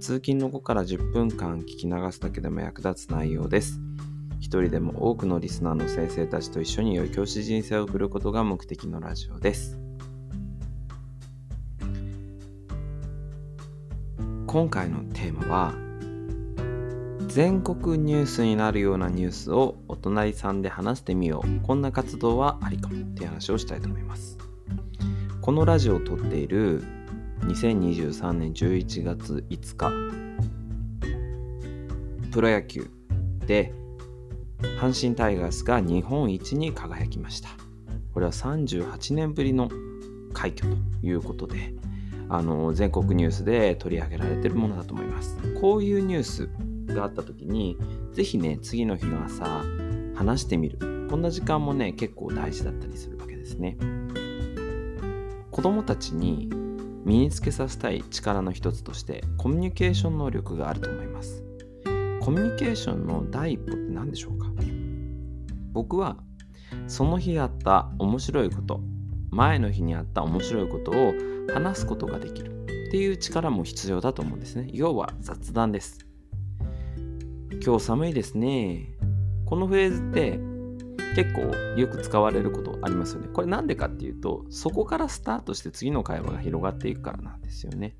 通勤の後から10分間聞き流すだけでも役立つ内容です。一人でも多くのリスナーの先生たちと一緒に良い教師人生を送ることが目的のラジオです。今回のテーマは全国ニュースになるようなニュースをお隣さんで話してみようこんな活動はありかもっていう話をしたいと思いますこのラジオを撮っている2023年11月5日プロ野球で阪神タイガースが日本一に輝きました。これは38年ぶりの快挙ということであの全国ニュースで取り上げられているものだと思います。こういうニュースがあった時に是非ね次の日の朝話してみる。こんな時間もね結構大事だったりするわけですね。子供たちに身につけさせたい力の一つとしてコミュニケーション能力があると思います。コミュニケーションの第一歩って何でしょうか？僕はその日あった面白いこと前の日にあった面白いことを話すことができる。っていう力も必要だと思うんですね。要は雑談です。今日寒いですね。このフレーズって結構よく使われることありますよね。これなんでかっていうと、そこからスタートして次の会話が広がっていくからなんですよね。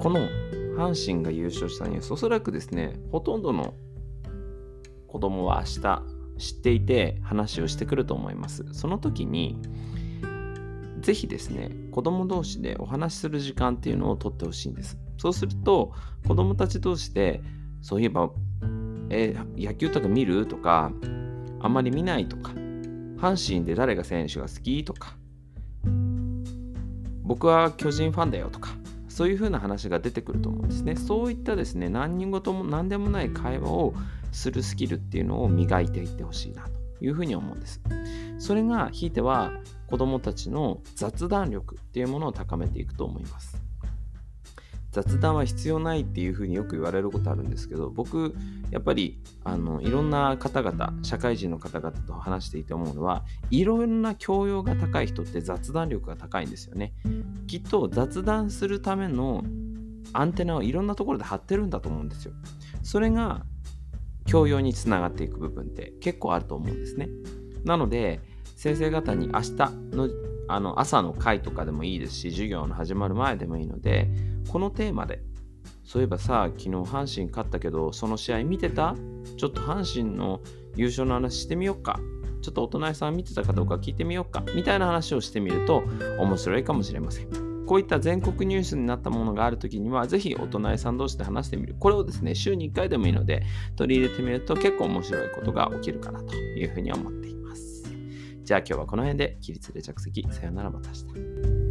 この阪神が優勝したニュース、おそらくですね、ほとんどの子供は明日知っていて話をしてくると思います。その時に、ぜひですね、子供同士でお話しする時間っていうのをとってほしいんです。そうすると、子供たち同士で、そういえばえ、野球とか見る？とか、あんまり見ないとか、阪神で誰が選手が好き？とか、僕は巨人ファンだよとか、そういうふうな話が出てくると思うんですね。そういったですね、何人事も何でもない会話をするスキルっていうのを磨いていってほしいなというふうに思うんです。それがひいては子どもたちの雑談力っていうものを高めていくと思います。雑談は必要ないっていうふうによく言われることあるんですけど僕やっぱりあのいろんな方々社会人の方々と話していて思うのはいろんな教養が高い人って雑談力が高いんですよね。きっと雑談するためのアンテナをいろんなところで張ってるんだと思うんですよ。それが教養につながっていく部分って結構あると思うんですね。なので先生方に明日のあの朝の会とかでもいいですし授業の始まる前でもいいのでこのテーマでそういえばさ昨日阪神勝ったけどその試合見てた？ちょっと阪神の優勝の話してみようかちょっとお隣さん見てたかどうか聞いてみようかみたいな話をしてみると面白いかもしれませんこういった全国ニュースになったものがあるときには、ぜひお隣さん同士で話してみる。これをですね、週に1回でもいいので、取り入れてみると結構面白いことが起きるかなというふうに思っています。じゃあ今日はこの辺で起立で着席。さよならまた明日。